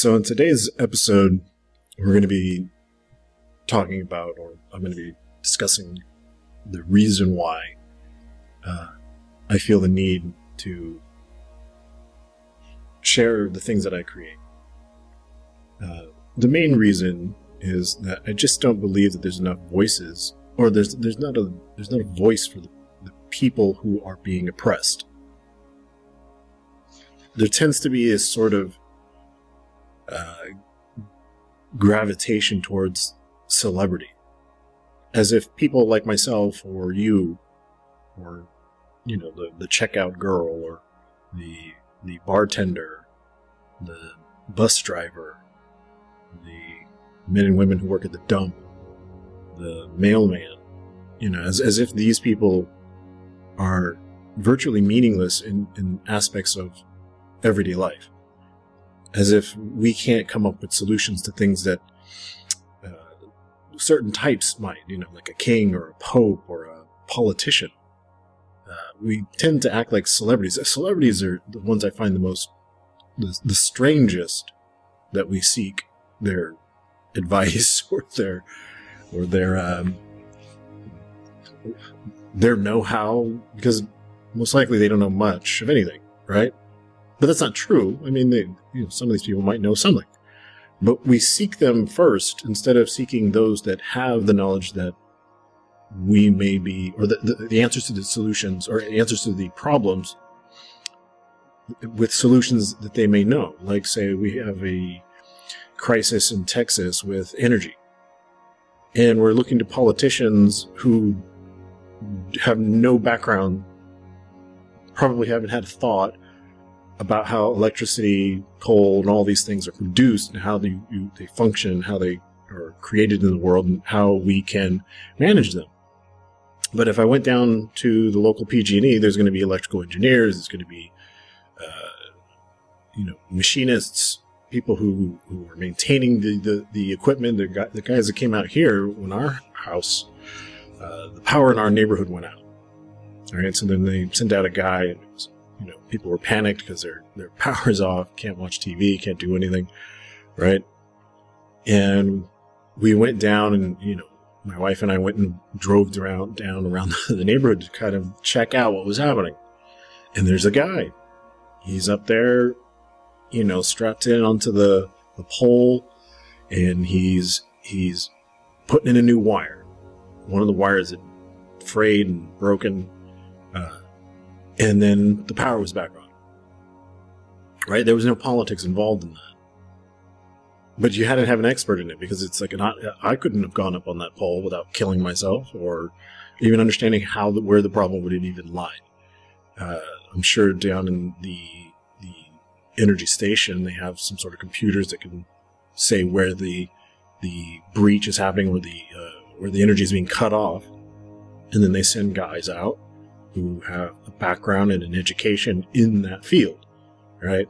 So, in today's episode, we're going to be talking about, or I'm going to be discussing the reason why uh, I feel the need to share the things that I create. Uh, the main reason is that I just don't believe that there's enough voices, or there's there's not a there's not a voice for the, the people who are being oppressed. There tends to be a sort of uh, gravitation towards celebrity, as if people like myself or you, or you know the the checkout girl or the the bartender, the bus driver, the men and women who work at the dump, the mailman, you know, as, as if these people are virtually meaningless in, in aspects of everyday life as if we can't come up with solutions to things that uh, certain types might, you know, like a king or a pope or a politician. Uh, we tend to act like celebrities. Celebrities are the ones I find the most, the, the strangest that we seek their advice or their, or their, um, their know-how because most likely they don't know much of anything, right? But that's not true. I mean, they, you know, some of these people might know something. But we seek them first instead of seeking those that have the knowledge that we may be, or the, the, the answers to the solutions, or answers to the problems with solutions that they may know. Like, say, we have a crisis in Texas with energy. And we're looking to politicians who have no background, probably haven't had a thought about how electricity, coal, and all these things are produced and how they, they function, how they are created in the world, and how we can manage them. But if I went down to the local PG&E, there's going to be electrical engineers, there's going to be, uh, you know, machinists, people who, who are maintaining the, the, the equipment. The, the guys that came out here when our house, uh, the power in our neighborhood went out. All right, so then they sent out a guy, you know, people were panicked because their their power's off, can't watch TV, can't do anything, right? And we went down, and you know, my wife and I went and drove around down around the neighborhood to kind of check out what was happening. And there's a guy. He's up there, you know, strapped in onto the the pole, and he's he's putting in a new wire. One of the wires had frayed and broken. And then the power was back on. Right? There was no politics involved in that. But you had to have an expert in it because it's like an, I couldn't have gone up on that pole without killing myself or even understanding how the, where the problem would have even lied. Uh, I'm sure down in the the energy station they have some sort of computers that can say where the the breach is happening, where the uh, where the energy is being cut off, and then they send guys out who have a background and an education in that field, right?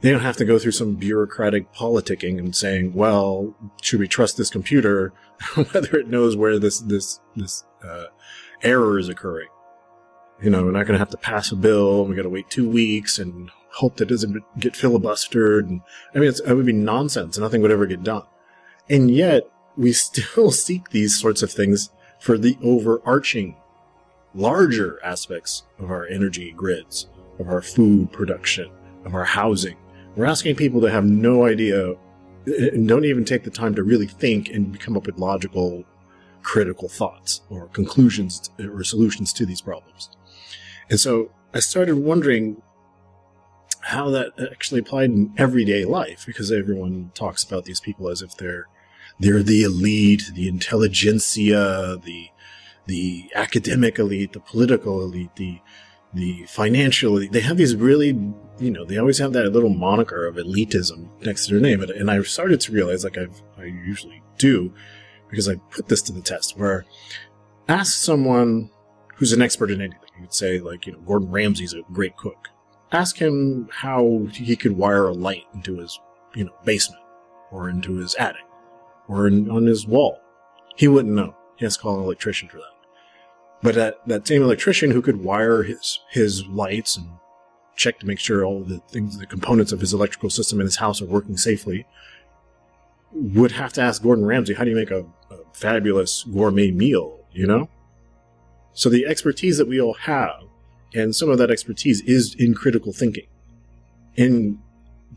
They don't have to go through some bureaucratic politicking and saying, well, should we trust this computer whether it knows where this, this, this, uh, error is occurring? You know, we're not going to have to pass a bill. We got to wait two weeks and hope that it doesn't get filibustered. And I mean, it would be nonsense. Nothing would ever get done. And yet we still seek these sorts of things for the overarching larger aspects of our energy grids, of our food production, of our housing. We're asking people to have no idea and don't even take the time to really think and come up with logical, critical thoughts or conclusions or solutions to these problems. And so I started wondering how that actually applied in everyday life because everyone talks about these people as if they're they're the elite, the intelligentsia, the the academic elite, the political elite, the the financial elite. They have these really, you know, they always have that little moniker of elitism next to their name. And I started to realize, like I've, I usually do, because I put this to the test, where ask someone who's an expert in anything. You could say, like, you know, Gordon Ramsay's a great cook. Ask him how he could wire a light into his, you know, basement or into his attic or in, on his wall. He wouldn't know. He has to call an electrician for that. But that, that same electrician who could wire his, his lights and check to make sure all the things, the components of his electrical system in his house are working safely, would have to ask Gordon Ramsay, how do you make a, a fabulous gourmet meal, you know? So the expertise that we all have, and some of that expertise is in critical thinking, in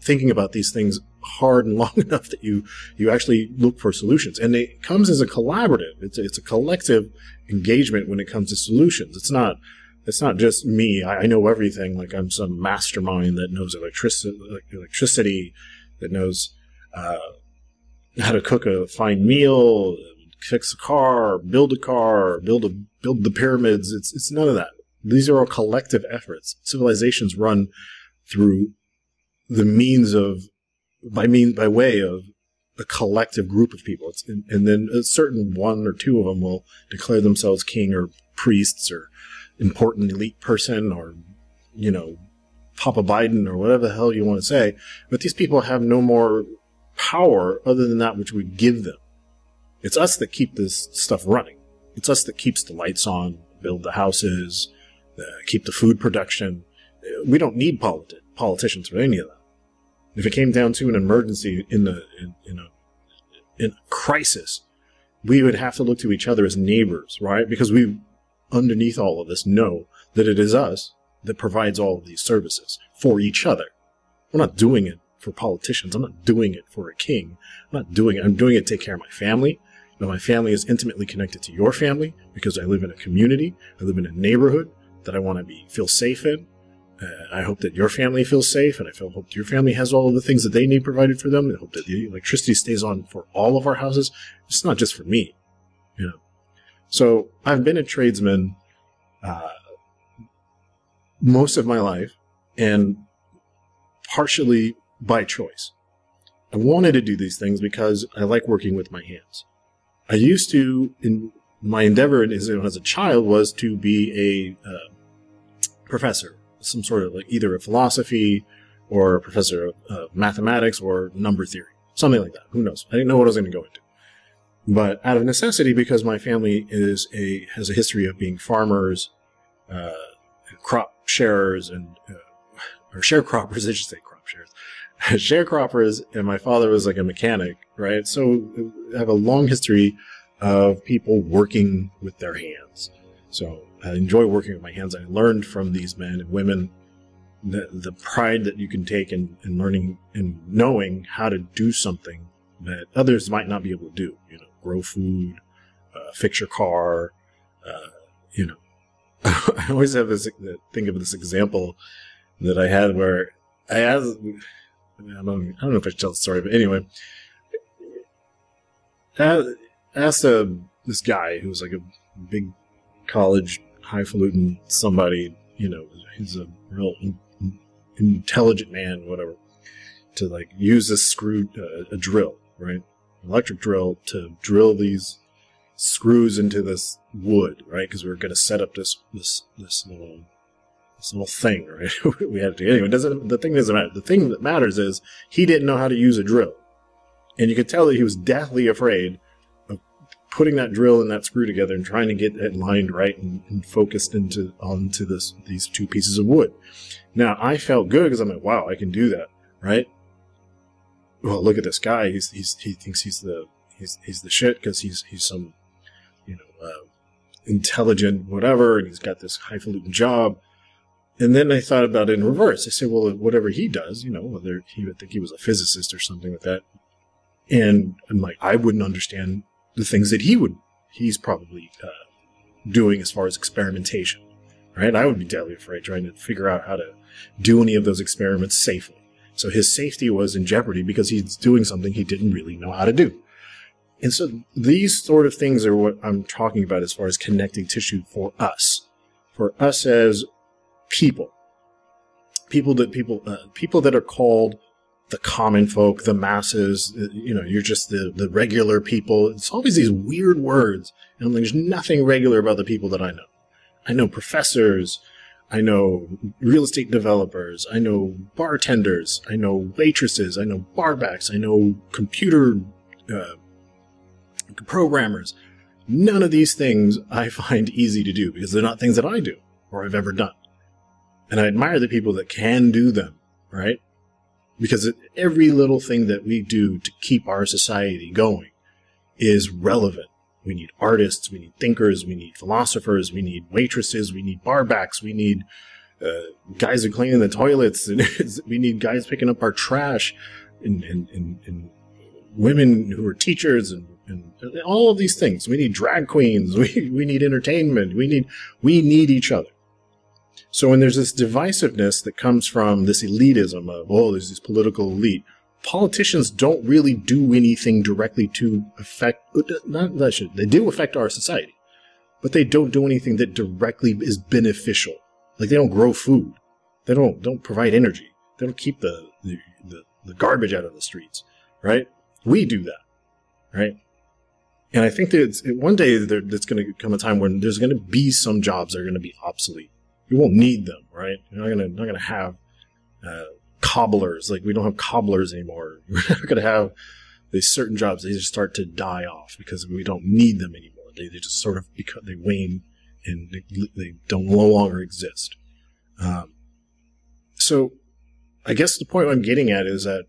thinking about these things hard and long enough that you you actually look for solutions. And it comes as a collaborative. It's a, it's a collective engagement when it comes to solutions. It's not it's not just me. I, I know everything. Like I'm some mastermind that knows electricity, electricity that knows uh, how to cook a fine meal, fix a car, build a car, build a build the pyramids. It's it's none of that. These are all collective efforts. Civilizations run through the means of by means by way of a collective group of people. And, then a certain one or two of them will declare themselves king or priests or important elite person or, you know, Papa Biden or whatever the hell you want to say. But these people have no more power other than that which we give them. It's us that keep this stuff running. It's us that keeps the lights on, build the houses, uh, keep the food production. We don't need politi- politicians for any of that. If it came down to an emergency in the in, in a in a crisis, we would have to look to each other as neighbors, right? Because we, underneath all of this, know that it is us that provides all of these services for each other. We're not doing it for politicians. I'm not doing it for a king. I'm not doing it. I'm doing it to take care of my family. Now, my family is intimately connected to your family because I live in a community. I live in a neighborhood that I want to be feel safe in. I hope that your family feels safe, and I feel, hope your family has all of the things that they need provided for them. I hope that the electricity stays on for all of our houses. It's not just for me, you know. So I've been a tradesman uh, most of my life, and partially by choice. I wanted to do these things because I like working with my hands. I used to, in my endeavor as, as a child, was to be a uh, professor some sort of like either a philosophy or a professor of uh, mathematics or number theory, something like that. Who knows? I didn't know what I was going to go into. But out of necessity, because my family is a has a history of being farmers, uh, crop sharers, and uh, or sharecroppers, I should say crop sharers, sharecroppers, and my father was like a mechanic, right? So I have a long history of people working with their hands. So I enjoy working with my hands. I learned from these men and women the, the pride that you can take in, in learning and knowing how to do something that others might not be able to do. You know, grow food, uh, fix your car. Uh, you know, I always have this think of this example that I had where I asked. I don't, I don't know if I should tell the story, but anyway, I asked a, uh, this guy who was like a big college highfalutin somebody, you know, he's a real intelligent man, whatever, to like use a screw, uh, a drill, right? Electric drill to drill these screws into this wood, right? Because we are going to set up this, this, this little, this little thing, right? we had to, anyway, doesn't, the thing doesn't matter. The thing that matters is he didn't know how to use a drill. And you could tell that he was deathly afraid putting that drill and that screw together and trying to get it lined right and, and focused into onto this these two pieces of wood. Now I felt good because I'm like, wow, I can do that, right? Well, look at this guy. He's, he's he thinks he's the he's he's the shit because he's he's some you know uh, intelligent whatever, and he's got this highfalutin job. And then I thought about it in reverse. I said, well, whatever he does, you know, whether he would think he was a physicist or something like that. And I'm like, I wouldn't understand the things that he would he's probably uh, doing as far as experimentation. Right? I would be deadly afraid trying to figure out how to do any of those experiments safely. So his safety was in jeopardy because he's doing something he didn't really know how to do. And so these sort of things are what I'm talking about as far as connecting tissue for us, for us as people, people that people, uh, people that are called the common folk, the masses, uh, you know, you're just the, the regular people. It's always these weird words. And there's nothing regular about the people that I know. I know professors. I know real estate developers. I know bartenders. I know waitresses. I know barbacks. I know computer uh, programmers. None of these things I find easy to do because they're not things that I do or I've ever done. And I admire the people that can do them, right? Because every little thing that we do to keep our society going is relevant. We need artists, we need thinkers, we need philosophers, we need waitresses, we need barbacks, we need uh, guys who cleaning the toilets, and we need guys picking up our trash, and, and, and, and women who are teachers, and, and, all of these things. We need drag queens. We we need entertainment. We need we need each other. So when there's this divisiveness that comes from this elitism of oh, there's this political elite. Politicians don't really do anything directly to affect. Not that should they do affect our society, but they don't do anything that directly is beneficial like they don't grow food. They don't don't provide energy. They don't keep the the, the, the garbage out of the streets, right? We do that, right? And I think that one day there's going to come a time when there's going to be some jobs that are going to be obsolete. We won't need them, right? You're not to not to have uh, cobblers like we don't have cobblers anymore. We're not to have these certain jobs. They just start to die off because we don't need them anymore. They, they just sort of become they wane and they, they don't no longer exist. Um, so, I guess the point I'm getting at is that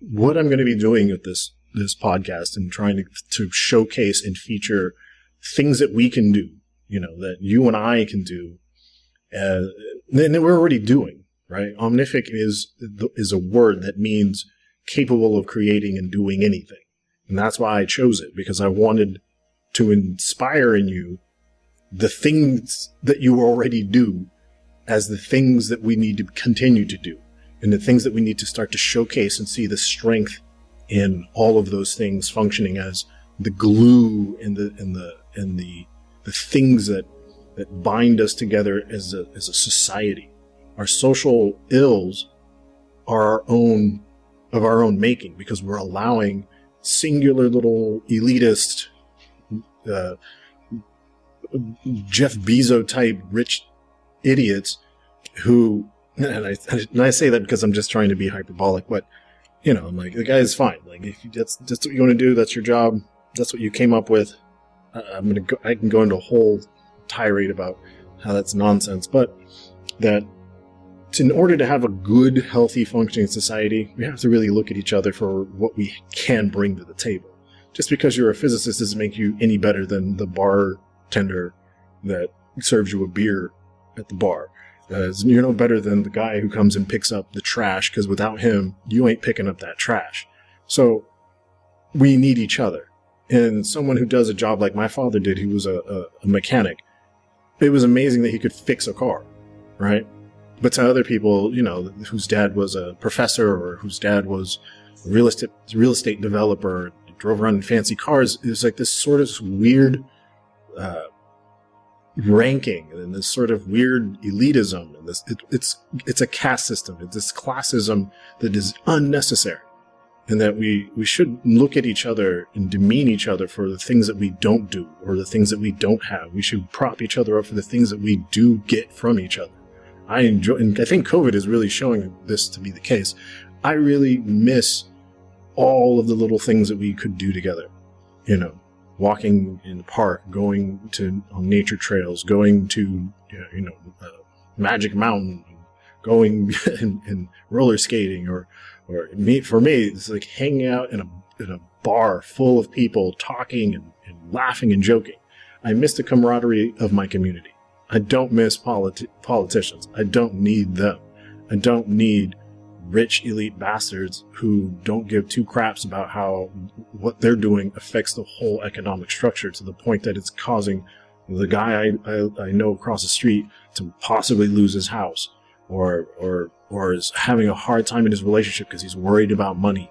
what I'm going to be doing with this this podcast and trying to, to showcase and feature things that we can do, you know, that you and I can do, uh, and we're already doing, right? Omnific is is a word that means capable of creating and doing anything, and that's why I chose it because I wanted to inspire in you the things that you already do as the things that we need to continue to do and the things that we need to start to showcase and see the strength in all of those things functioning as the glue and the and the and the the things that that bind us together as a as a society. Our social ills are our own of our own making because we're allowing singular little elitist uh, Jeff Bezos type rich idiots who, and I, and I say that because I'm just trying to be hyperbolic, but you know, I'm like, the guy is fine. Like, if that's, that's what you want to do, that's your job, that's what you came up with. I'm gonna go, I can go into a whole tirade about how that's nonsense, but that in order to have a good, healthy, functioning society, we have to really look at each other for what we can bring to the table. Just because you're a physicist doesn't make you any better than the bartender that serves you a beer at the bar. Uh, you're no better than the guy who comes and picks up the trash because without him, you ain't picking up that trash. So we need each other. And someone who does a job like my father did, he was a, a, a mechanic. It was amazing that he could fix a car, right? But to other people, you know, whose dad was a professor or whose dad was a real estate real estate developer, drove around in fancy cars, it was like this sort of weird uh, ranking and this sort of weird elitism and this it, it's it's a caste system it's this classism that is unnecessary and that we we should look at each other and demean each other for the things that we don't do or the things that we don't have. We should prop each other up for the things that we do get from each other. I enjoy and i think covid is really showing this to be the case. I really miss all of the little things that we could do together you know walking in the park, going to on nature trails, going to you know uh, Magic Mountain, going and, and, roller skating, or or me for me it's like hanging out in a in a bar full of people talking and, and laughing and joking. I miss the camaraderie of my community. I don't miss politi- politicians. I don't need them. I don't need rich elite bastards who don't give two craps about how what they're doing affects the whole economic structure to the point that it's causing the guy I, I, I know across the street to possibly lose his house or or or is having a hard time in his relationship because he's worried about money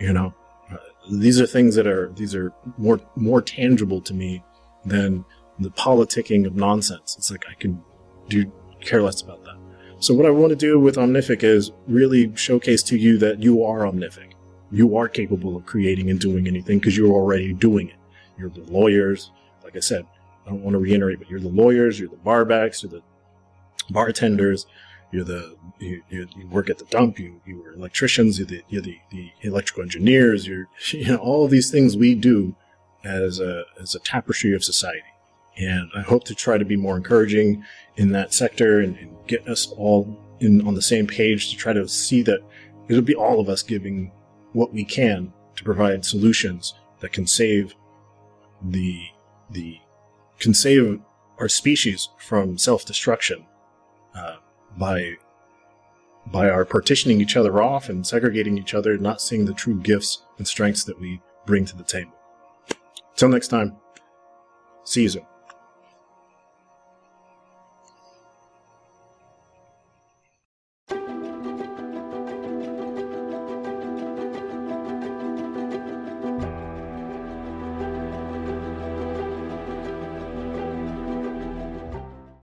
you know uh, these are things that are these are more more tangible to me than the politicking of nonsense it's like i can do care less about that so what I want to do with Omnific is really showcase to you that you are Omnific. You are capable of creating and doing anything because you're already doing it. You're the lawyers, like I said, I don't want to reiterate, but you're the lawyers, you're the barbacks, you're the bartenders, you're the you, you, you, work at the dump, you you are electricians, you're the you're the, the electrical engineers, you're you know all these things we do as a as a tapestry of society. And I hope to try to be more encouraging in that sector and, and get us all in on the same page to try to see that it'll be all of us giving what we can to provide solutions that can save the the can save our species from self-destruction uh, by by our partitioning each other off and segregating each other, not seeing the true gifts and strengths that we bring to the table. Till next time, see you soon.